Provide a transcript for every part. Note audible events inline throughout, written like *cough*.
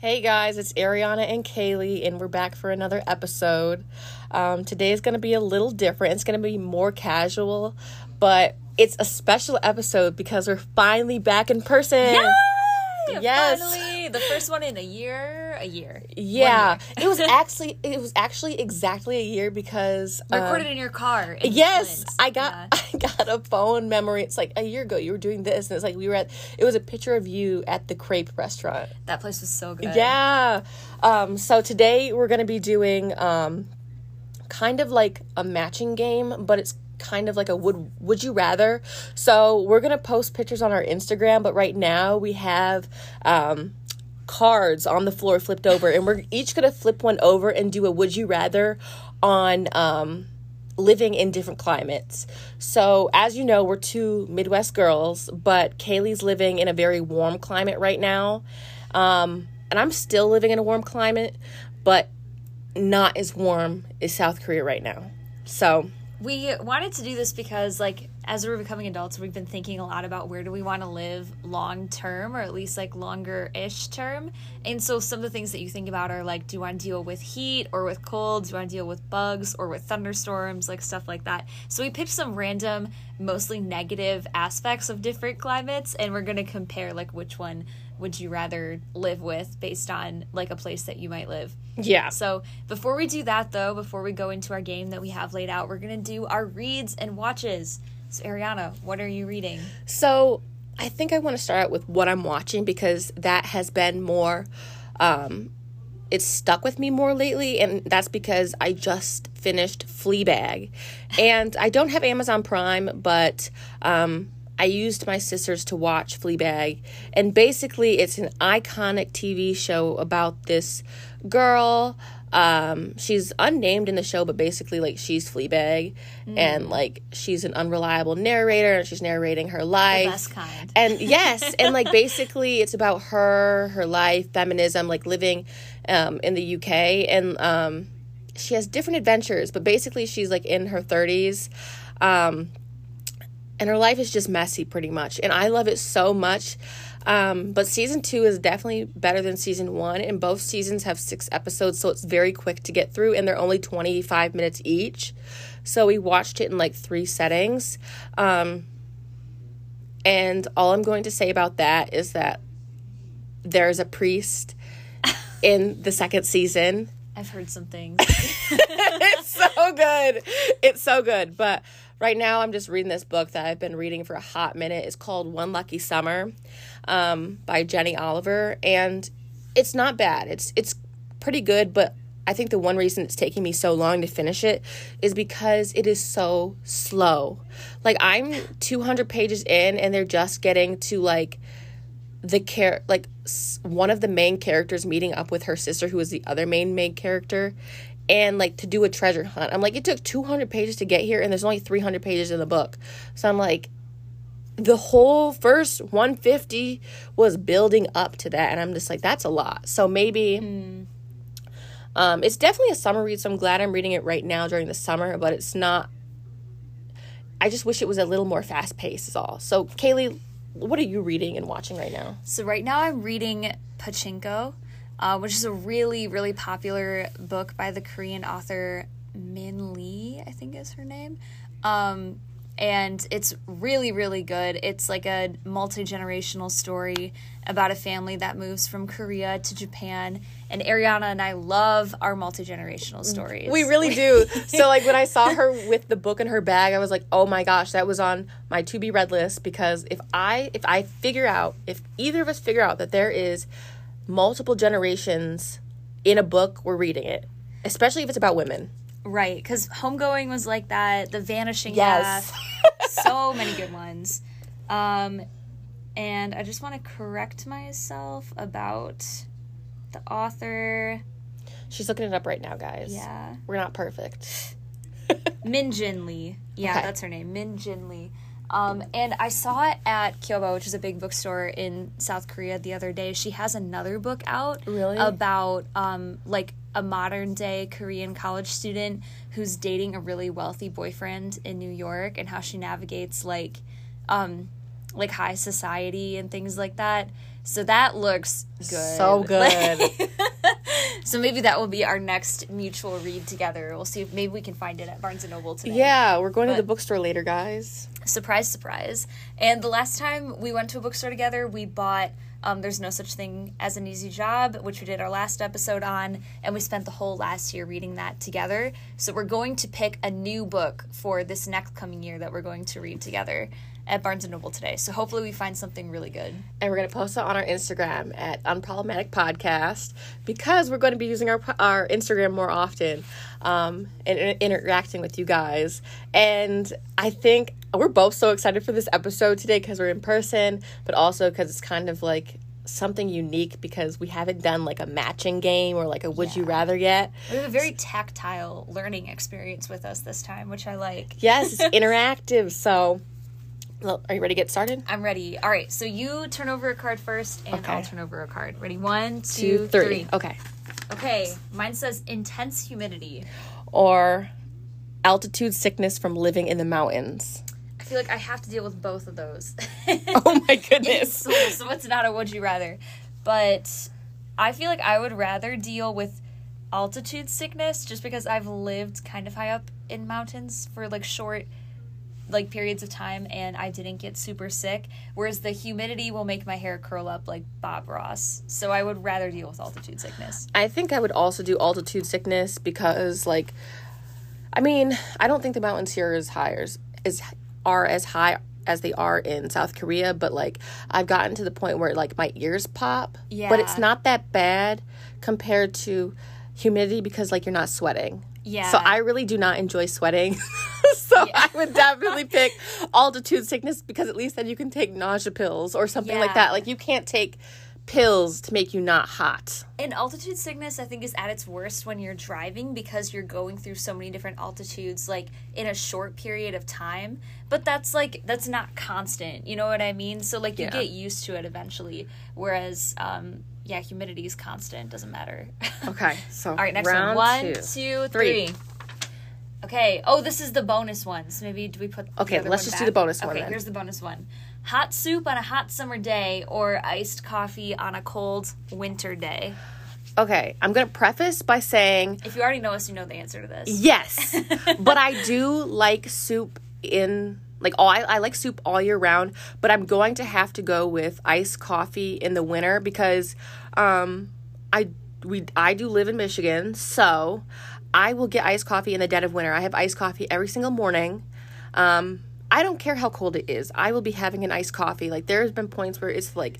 Hey guys, it's Ariana and Kaylee, and we're back for another episode. Um, today is going to be a little different. It's going to be more casual, but it's a special episode because we're finally back in person. Yes. Finally, the first one in a year. A year. Yeah, it was actually it was actually exactly a year because um, Recorded in your car. in Yes. I got Yeah. *laughs* I got a phone memory. It's like a year ago you were doing this, and it's like we were at. It was a picture of you at the crepe restaurant. That place was so good. Yeah. Um, so today we're gonna be doing um, kind of like a matching game, but it's kind of like a would would you rather. So we're gonna post pictures on our Instagram, but right now we have um, cards on the floor flipped over, and we're each gonna flip one over and do a would you rather on. Um, living in different climates. So, as you know, we're two Midwest girls, but Kaylee's living in a very warm climate right now. Um, and I'm still living in a warm climate, but not as warm as South Korea right now. So, We wanted to do this because, like, as we're becoming adults, we've been thinking a lot about where do we want to live long term, or at least like longer ish term. And so, some of the things that you think about are like, do you want to deal with heat or with cold? Do you want to deal with bugs or with thunderstorms? Like, stuff like that. So, we picked some random, mostly negative aspects of different climates, and we're going to compare, like, which one would you rather live with based on like a place that you might live. yeah. So before we do that, though, before we go into our game that we have laid out, we're gonna do our reads and watches. So Ariana, what are you reading? So, I think I want to start out with what I'm watching because that has been more um it's stuck with me more lately and that's because I just finished Fleabag. And I don't have Amazon Prime, but um I used my sisters to watch Fleabag, and basically, it's an iconic TV show about this girl. Um, she's unnamed in the show, but basically, like, she's Fleabag, and like, she's an unreliable narrator, and she's narrating her life. Best kind. and yes *laughs* and like basically it's about her her life feminism like living um, in the uk and um, she has different adventures but basically she's like in her 30s um, and her life is just messy pretty much and i love it so much um, but season two is definitely better than season one and both seasons have six episodes so it's very quick to get through and they're only 25 minutes each so we watched it in like three settings um, and all I'm going to say about that is that there's a priest *laughs* in the second season. I've heard some things. *laughs* it's so good. It's so good. But right now, I'm just reading this book that I've been reading for a hot minute. It's called One Lucky Summer um, by Jenny Oliver. And it's not bad. It's, it's pretty good, but I think the one reason it's taking me so long to finish it is because it is so slow. Like I'm 200 pages in and they're just getting to like the care like one of the main characters meeting up with her sister who is the other main main character and like to do a treasure hunt. I'm like it took 200 pages to get here and there's only 300 pages in the book. So I'm like the whole first 150 was building up to that and I'm just like that's a lot. So maybe um, it's definitely a summer read, so I'm glad I'm reading it right now during the summer, but it's not. I just wish it was a little more fast paced, is all. So, Kaylee, what are you reading and watching right now? so right now I'm reading Pachinko, uh, which is a really, really popular book by the Korean author Min Lee, I think is her name. Um, and it's really, really good. It's like a multi generational story about a family that moves from Korea to Japan. And Ariana and I love our multi generational stories. We really *laughs* do. so, like, when I saw her with the book in her bag, I was like, oh my gosh, that was on my to be read list because if I if I figure out if either of us figure out that there is multiple generations in a book, we're reading it, especially if it's about women. Right, because Homegoing was like that. The Vanishing Yes. *laughs* So many good ones. Um, and I just want to correct myself about the author. She's looking it up right now, guys. Yeah, We're not perfect. Min Jin Lee. Yeah, Okay. that's her name, Min Jin Lee. Um, and I saw it at Kyobo, which is a big bookstore in South Korea, the other day. She has another book out Really? about um, like a modern day Korean college student who's dating a really wealthy boyfriend in New York and how she navigates like um, like high society and things like that. So that looks good. So good. *laughs* so maybe that will be our next mutual read together. We'll see if maybe we can find it at Barnes and Noble today. yeah, we're going to the bookstore later, guys. Surprise, surprise. And the last time we went to a bookstore together, we bought um, There's No Such Thing as an Easy Job, which we did our last episode on, and we spent the whole last year reading that together. So we're going to pick a new book for this next coming year that we're going to read together at Barnes and Noble today. So hopefully we find something really good. and we're going to post it on our Instagram at Unproblematic Podcast because we're going to be using our our Instagram more often um, and in- interacting with you guys. And I think we're both so excited for this episode today because we're in person, but also because it's kind of like something unique because we haven't done like a matching game or like a would you rather yet. We have a very tactile learning experience with us this time, which I like. Yes, it's *laughs* interactive. So, are you ready to get started? I'm ready. All right, so you turn over a card first, and Okay. I'll turn over a card. Ready? One, Two, two, three. three. Okay. Okay, mine says intense humidity. Or altitude sickness from living in the mountains. I feel like I have to deal with both of those. *laughs* Oh my goodness. *laughs* so, so it's not a would you rather. But I feel like I would rather deal with altitude sickness just because I've lived kind of high up in mountains for like short like periods of time and I didn't get super sick whereas the humidity will make my hair curl up like Bob Ross. So I would rather deal with altitude sickness. I think I would also do altitude sickness because, like, I mean, I don't think the mountains here is high as, is are as high as they are in South Korea, but like I've gotten to the point where like my ears pop, Yeah. but it's not that bad compared to humidity because like you're not sweating. Yeah. So I really do not enjoy sweating. *laughs* so I would definitely pick altitude sickness because at least then you can take nausea pills or something like that. Like you can't take pills to make you not hot. And altitude sickness, I think, is at its worst when you're driving because you're going through so many different altitudes, like in a short period of time. But that's like, that's not constant. You know what I mean? So, like, you Yeah. get used to it eventually. Whereas, um, yeah, humidity is constant, doesn't matter. *laughs* Okay, so All right, next one. One, two. two, Three. three. Okay. Oh, this is the bonus ones. Maybe do we put? the Okay, let's one just do the bonus one Okay, then. here's the bonus one: hot soup on a hot summer day, or iced coffee on a cold winter day. Okay, I'm gonna preface by saying If you already know us, you know the answer to this. yes, *laughs* but I do like soup in like all I, I like soup all year round, but I'm going to have to go with iced coffee in the winter because um I we I do live in Michigan, so I will get iced coffee in the dead of winter. I have iced coffee every single morning. Um I don't care how cold it is. I will be having an iced coffee. Like there's been points where it's like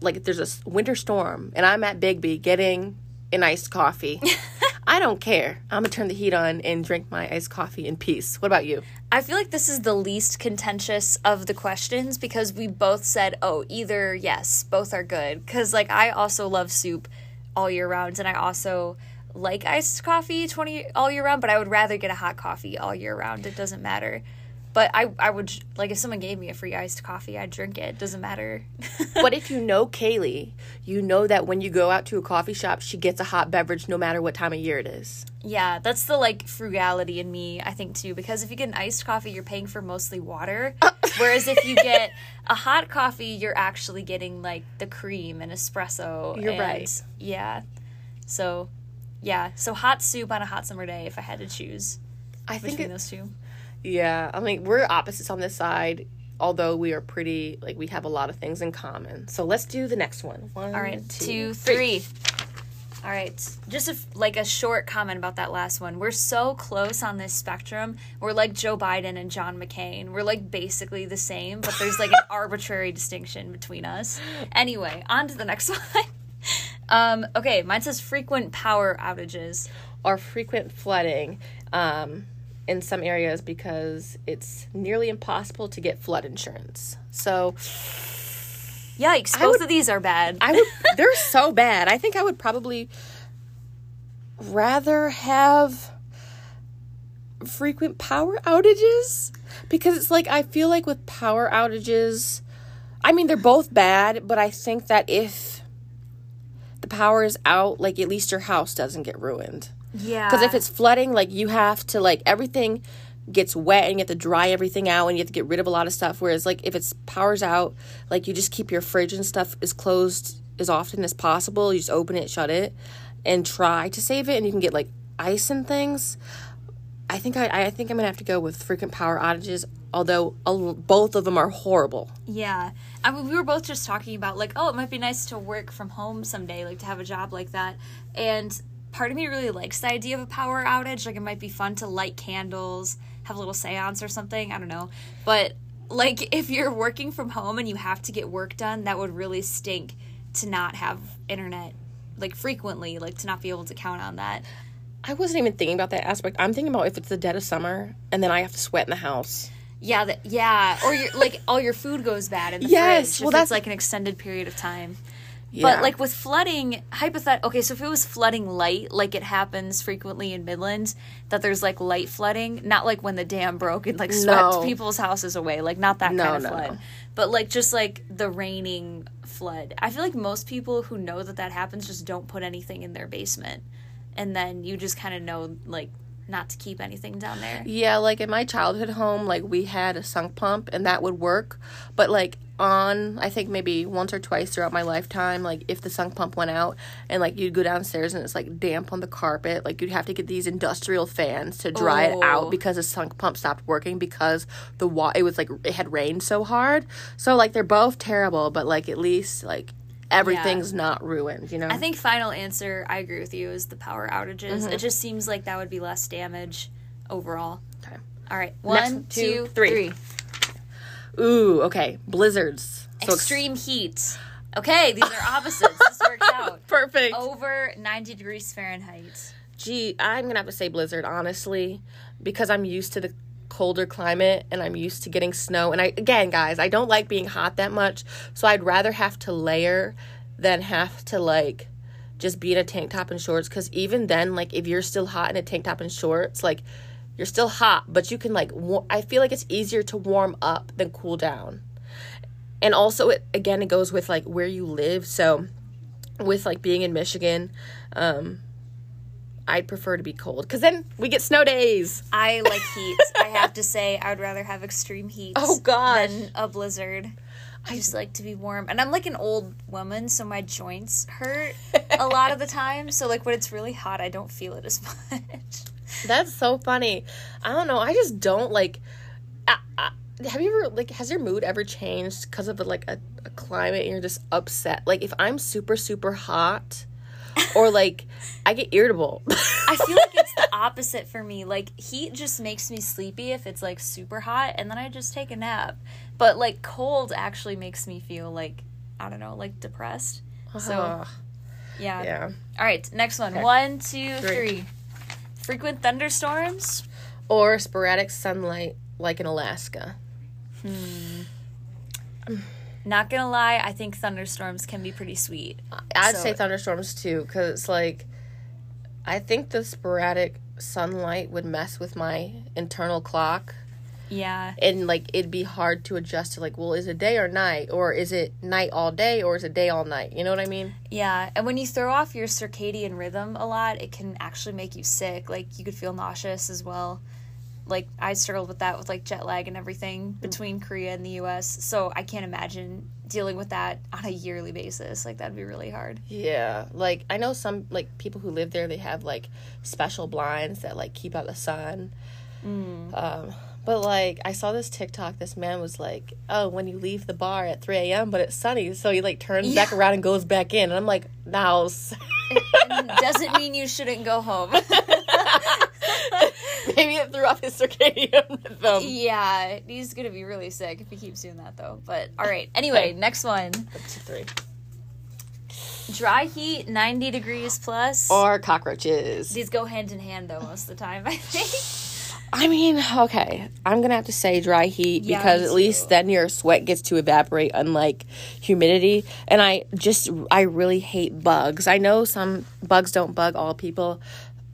like there's a winter storm and I'm at Biggby getting an iced coffee. *laughs* I don't care. I'm gonna turn the heat on and drink my iced coffee in peace. What about you? I feel like this is the least contentious of the questions because we both said, oh, either yes, both are good. Because, like, I also love soup all year round, and I also like iced coffee 20 all year round, but I would rather get a hot coffee all year round. It doesn't matter. But I, I would, like, if someone gave me a free iced coffee, I'd drink it. Doesn't matter. *laughs* But if you know Kaylee, you know that when you go out to a coffee shop, she gets a hot beverage no matter what time of year it is. Yeah, that's the like frugality in me, I think too. Because if you get an iced coffee, you're paying for mostly water. *laughs* Whereas if you get a hot coffee, you're actually getting like the cream and espresso. You're and- right. Yeah. So, yeah. So hot soup on a hot summer day, if I had to choose I think between it, those two. Yeah. I mean, we're opposites on this side, although we are pretty like we have a lot of things in common. So let's do the next one. One, All right, two, three. All right, just a like a short comment about that last one. We're so close on this spectrum. We're like Joe Biden and John McCain. We're like basically the same, but there's like an *laughs* arbitrary distinction between us. Anyway, on to the next *laughs* one. Um, okay, mine says frequent power outages. Or frequent flooding um, in some areas because it's nearly impossible to get flood insurance. So Yikes, both would- of these are bad. I would. *laughs* they're so bad. I think I would probably rather have frequent power outages because it's like I feel like with power outages, I mean they're both bad, but I think that if the power is out, like at least your house doesn't get ruined. Yeah. Because if it's flooding, like you have to like everything gets wet and you have to dry everything out and you have to get rid of a lot of stuff. Whereas like if it's powers out, like you just keep your fridge and stuff as closed as often as possible. You just open it, shut it, and try to save it, and you can get like ice and things. I think I, I think I'm gonna have to go with frequent power outages. Although a- both of them are horrible. Yeah. I mean, we were both just talking about, like, oh, it might be nice to work from home someday, like to have a job like that. And part of me really likes the idea of a power outage. Like, it might be fun to light candles, have a little seance or something. I don't know. But, like, *laughs* if you're working from home and you have to get work done, that would really stink to not have internet, like, frequently, like, to not be able to count on that. I wasn't even thinking about that aspect. I'm thinking about if it's the dead of summer and then I have to sweat in the house. Yeah, that, yeah, or like all your food goes bad in the Yes, fridge. well, that's- it's like an extended period of time. Yeah. But like with flooding, hypothet okay, so if it was flooding light, like it happens frequently in Midland, that there's like light flooding, not like when the dam broke and like swept No. people's houses away, like not that No, kind of no, flood, but like just like the raining flood. I feel like most people who know that that happens just don't put anything in their basement, and then you just kind of know like not to keep anything down there. Yeah, like in my childhood home, like we had a sump pump and that would work. But like on, I think maybe once or twice throughout my lifetime, like if the sump pump went out and like you'd go downstairs and it's like damp on the carpet, like you'd have to get these industrial fans to dry it Oh. out because the sump pump stopped working because the wa- it was like it had rained so hard. So like they're both terrible, but like at least like everything's not ruined, you know? I think final answer, I agree with you, is the power outages. Mm-hmm. It just seems like that would be less damage overall. Okay. All right, Next, one, two, two, three. three. Ooh, okay. Blizzards. So ex- Extreme heat. Okay, these are opposites. this worked out. *laughs* perfect. Over 90 degrees Fahrenheit. Gee, I'm gonna have to say blizzard, honestly, because I'm used to the colder climate and I'm used to getting snow. And I, again, guys, I don't like being hot that much, so I'd rather have to layer than have to like just be in a tank top and shorts. Because even then, like if you're still hot in a tank top and shorts, like you're still hot, but you can like. Wa- I feel like it's easier to warm up than cool down. And also, it again, it goes with like where you live. So, with like being in Michigan, um, I'd prefer to be cold because then we get snow days. I like heat. *laughs* I have to say, I would rather have extreme heat Oh, gosh. than a blizzard. I just like to be warm. And I'm like an old woman, so my joints hurt a *laughs* lot of the time. So, like, when it's really hot, I don't feel it as *laughs* much. That's so funny. I don't know. I just don't like. I, I, have you ever like? Has your mood ever changed because of like a, a climate and you're just upset? Like if I'm super super hot, or like I get irritable. *laughs* I feel like it's the opposite for me. Like heat just makes me sleepy if it's like super hot and then I just take a nap. But like cold actually makes me feel like I don't know, like depressed. So yeah. yeah. All right, next one. Okay. One, two, Three. three. Frequent thunderstorms. Or sporadic sunlight like in Alaska. Hmm. Not gonna lie, I think thunderstorms can be pretty sweet. I'd So- say thunderstorms too, because like, I think the sporadic sunlight would mess with my internal clock. Yeah. and like it'd be hard to adjust to like well is it day or night or is it night all day or is it day all night you know what i mean Yeah, and when you throw off your circadian rhythm a lot, it can actually make you sick. Like you could feel nauseous as well. Like I struggled with that with like jet lag and everything between Korea and the US. So I can't imagine dealing with that on a yearly basis. Like that'd be really hard. yeah like i know some like people who live there they have like special blinds that like keep out the sun um but like i saw this tiktok this man was like oh when you leave the bar at 3 a.m but it's sunny so he like turns back around and goes back in and i'm like now *laughs* *laughs* Doesn't mean you shouldn't go home. *laughs* *laughs* maybe it threw off his circadian *laughs* rhythm yeah, he's gonna be really sick if he keeps doing that though. But all right. Anyway, next one. That's three. Dry heat, ninety degrees plus. or cockroaches These go hand in hand though most of the time. *laughs* I think. I mean, okay, I'm gonna have to say dry heat Yeah, because at least then your sweat gets to evaporate, unlike humidity. And I just, I really hate bugs. I know some bugs don't bug all people,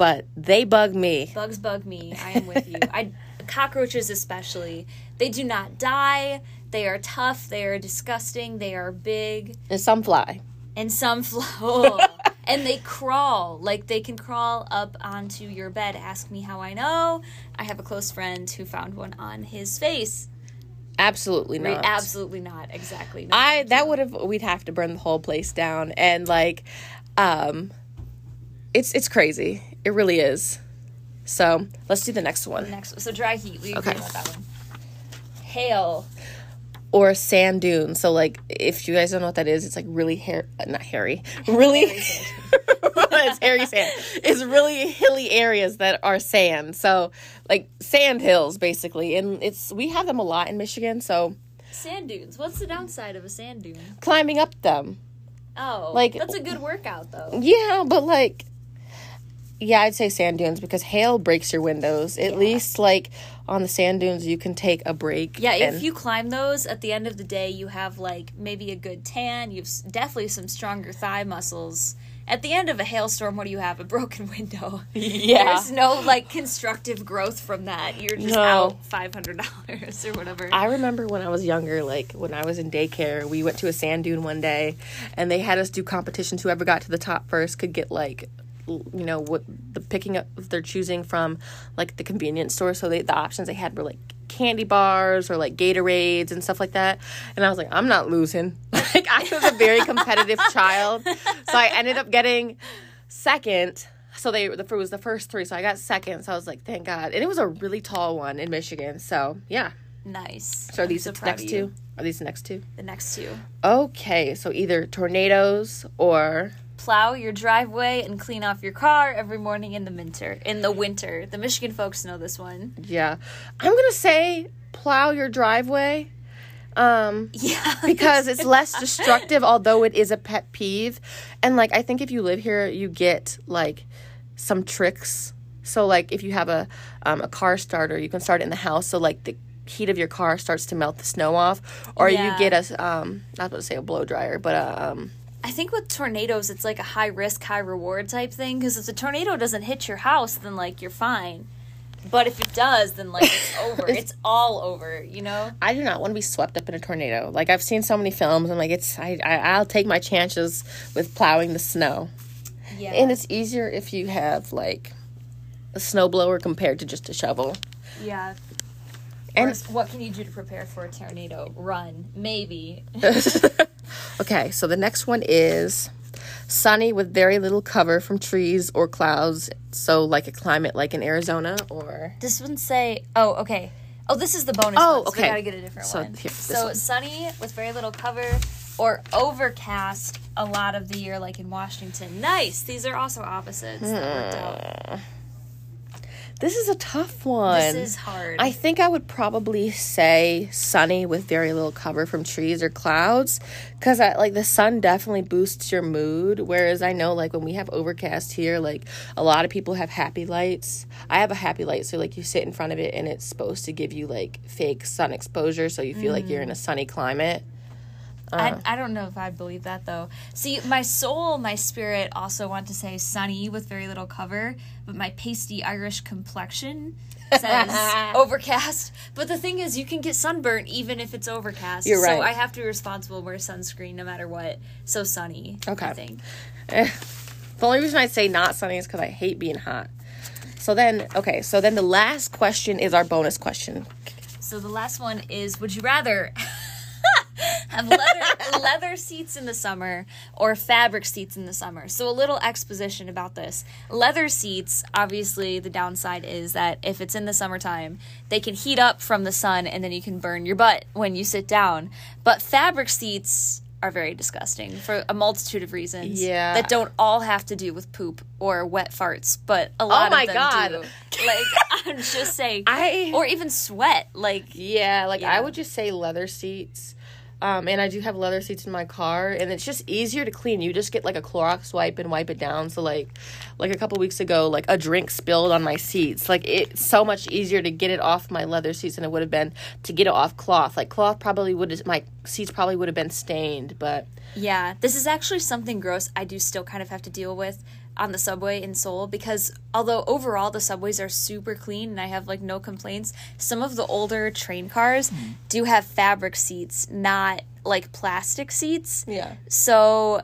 but they bug me. Bugs bug me. I am with you. *laughs* I cockroaches especially. They do not die. They are tough. They are disgusting. They are big, And some fly. and some flow. *laughs* *laughs* and they crawl like they can crawl up onto your bed ask me how i know i have a close friend who found one on his face Absolutely Re- not. absolutely not exactly no, I that would have we'd have to burn the whole place down and like um it's it's crazy. It really is. So, let's do the next one. next so dry heat we Okay. about that one hail Or sand dunes. So like if you guys don't know what that is, it's like really hair not hairy. Really *laughs* it's hairy sand. It's really hilly areas that are sand. So like sand hills basically. And it's we have them a lot in Michigan, so sand dunes what's the downside of a sand dune climbing up them. oh Like- that's a good workout though Yeah, but like, yeah, I'd say sand dunes because hail breaks your windows. At least like on the sand dunes, you can take a break. Yeah, if you climb those, at the end of the day, you have like maybe a good tan. You've definitely some stronger thigh muscles. At the end of a hailstorm, what do you have? A *laughs* broken window. Yeah. There's no like constructive growth from that. You're just No. out five hundred dollars or whatever. I remember when I was younger, like when I was in daycare, we went to a sand dune one day, and they had us do competitions. Whoever got to the top first could get like, you know, what the picking up they're choosing from like the convenience store. So they the options they had were like candy bars or like Gatorades and stuff like that. And I was like, I'm not losing. *laughs* Like I was a very competitive *laughs* child, so I ended up getting second. So they the fruit was the first three, so I got second. So I was like, thank God. And it was a really tall one in Michigan. So yeah. nice. So are these so the next two? Are these the next two? The next two. Okay, so either tornadoes or Plow your driveway and clean off your car every morning in the winter. In the winter, the Michigan folks know this one. yeah, I'm gonna say plow your driveway, um, *laughs* Yeah, because it's less *laughs* destructive. Although it is a pet peeve, and like I think if you live here, you get like some tricks. So like if you have a um, a car starter, you can start it in the house. So like the heat of your car starts to melt the snow off, or Yeah. you get a um, not about to say a blow dryer, but a um, I think with tornadoes, it's like a high risk, high reward type thing. Because if the tornado doesn't hit your house, then like you're fine. But if it does, then like it's *laughs* over. it's all over. You know. I do not want to be swept up in a tornado. Like I've seen so many films. I'm like, it's I, I I'll take my chances with plowing the snow, Yeah. and it's easier if you have like a snowblower compared to just a shovel. yeah. And- what can you do to prepare for a tornado? Run, maybe. *laughs* okay, so the next one is sunny with very little cover from trees or clouds. So like a climate like in Arizona or This one say, oh, okay. Oh, this is the bonus. Oh, one, so okay. Gotta get a different So one. here, so one. sunny with very little cover, or overcast a lot of the year, like in Washington. Nice. These are also opposites that worked out. Hmm. This is a tough one. This is hard. I think I would probably say sunny with very little cover from trees or clouds because I like the sun definitely boosts your mood. Whereas I know like when we have overcast here, like a lot of people have happy lights. I have a happy light, so like you sit in front of it and it's supposed to give you like fake sun exposure, so you feel like you're mm. in a sunny climate. I, uh. I don't know if I believe that though. See, my soul, my spirit also want to say sunny with very little cover, but my pasty Irish complexion says *laughs* overcast. But the thing is, you can get sunburnt even if it's overcast. You're right. So I have to be responsible wear sunscreen no matter what. So sunny. Okay. I think. Eh. The only reason I say not sunny is because I hate being hot. So then, okay, so then the last question is our bonus question. So the last one is: Would you rather *laughs* *laughs* have leather leather seats in the summer or fabric seats in the summer? So a little exposition about this: leather seats. Obviously, the downside is that if it's in the summertime, they can heat up from the sun, and then you can burn your butt when you sit down. But fabric seats are very disgusting for a multitude of reasons. Yeah. that don't all have to do with poop or wet farts, but a lot Oh my of them God. do. *laughs* Like I'm just saying, I- or even sweat. Like Yeah, like Yeah. I would just say leather seats. Um, and I do have leather seats in my car, and it's just easier to clean. You just get like a Clorox wipe and wipe it down. So like, like a couple weeks ago, like a drink spilled on my seats. Like it's so much easier to get it off my leather seats than it would have been to get it off cloth. Like cloth probably would my seats probably would have been stained, but Yeah, this is actually something gross I do still kind of have to deal with on the subway in Seoul because although overall the subways are super clean and I have like no complaints, some of the older train cars hmm. do have fabric seats, not like plastic seats. yeah, So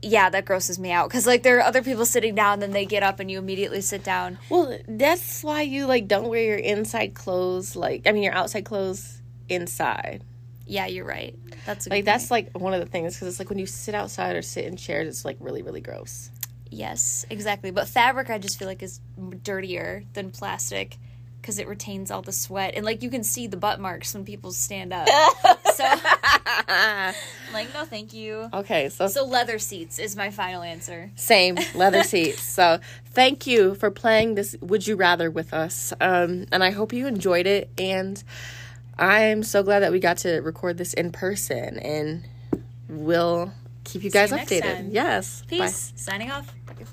yeah, that grosses me out because like there are other people sitting down, then they get up and you immediately sit down. Well, that's why you like don't wear your inside clothes like I mean your outside clothes inside. Yeah, you're right. That's Like that's like one of the things because it's like when you sit outside or sit in chairs, it's like really really gross. Yes, exactly. But fabric, I just feel like is dirtier than plastic because it retains all the sweat and like you can see the butt marks when people stand up. *laughs* so, *laughs* like, no, thank you. Okay, so, So leather seats is my final answer. same leather *laughs* seats. So thank you for playing this Would You Rather with us, um, and I hope you enjoyed it. And I'm so glad that we got to record this in person, and we'll keep you guys updated. time. Yes, Bye. Peace. Signing off. Bye.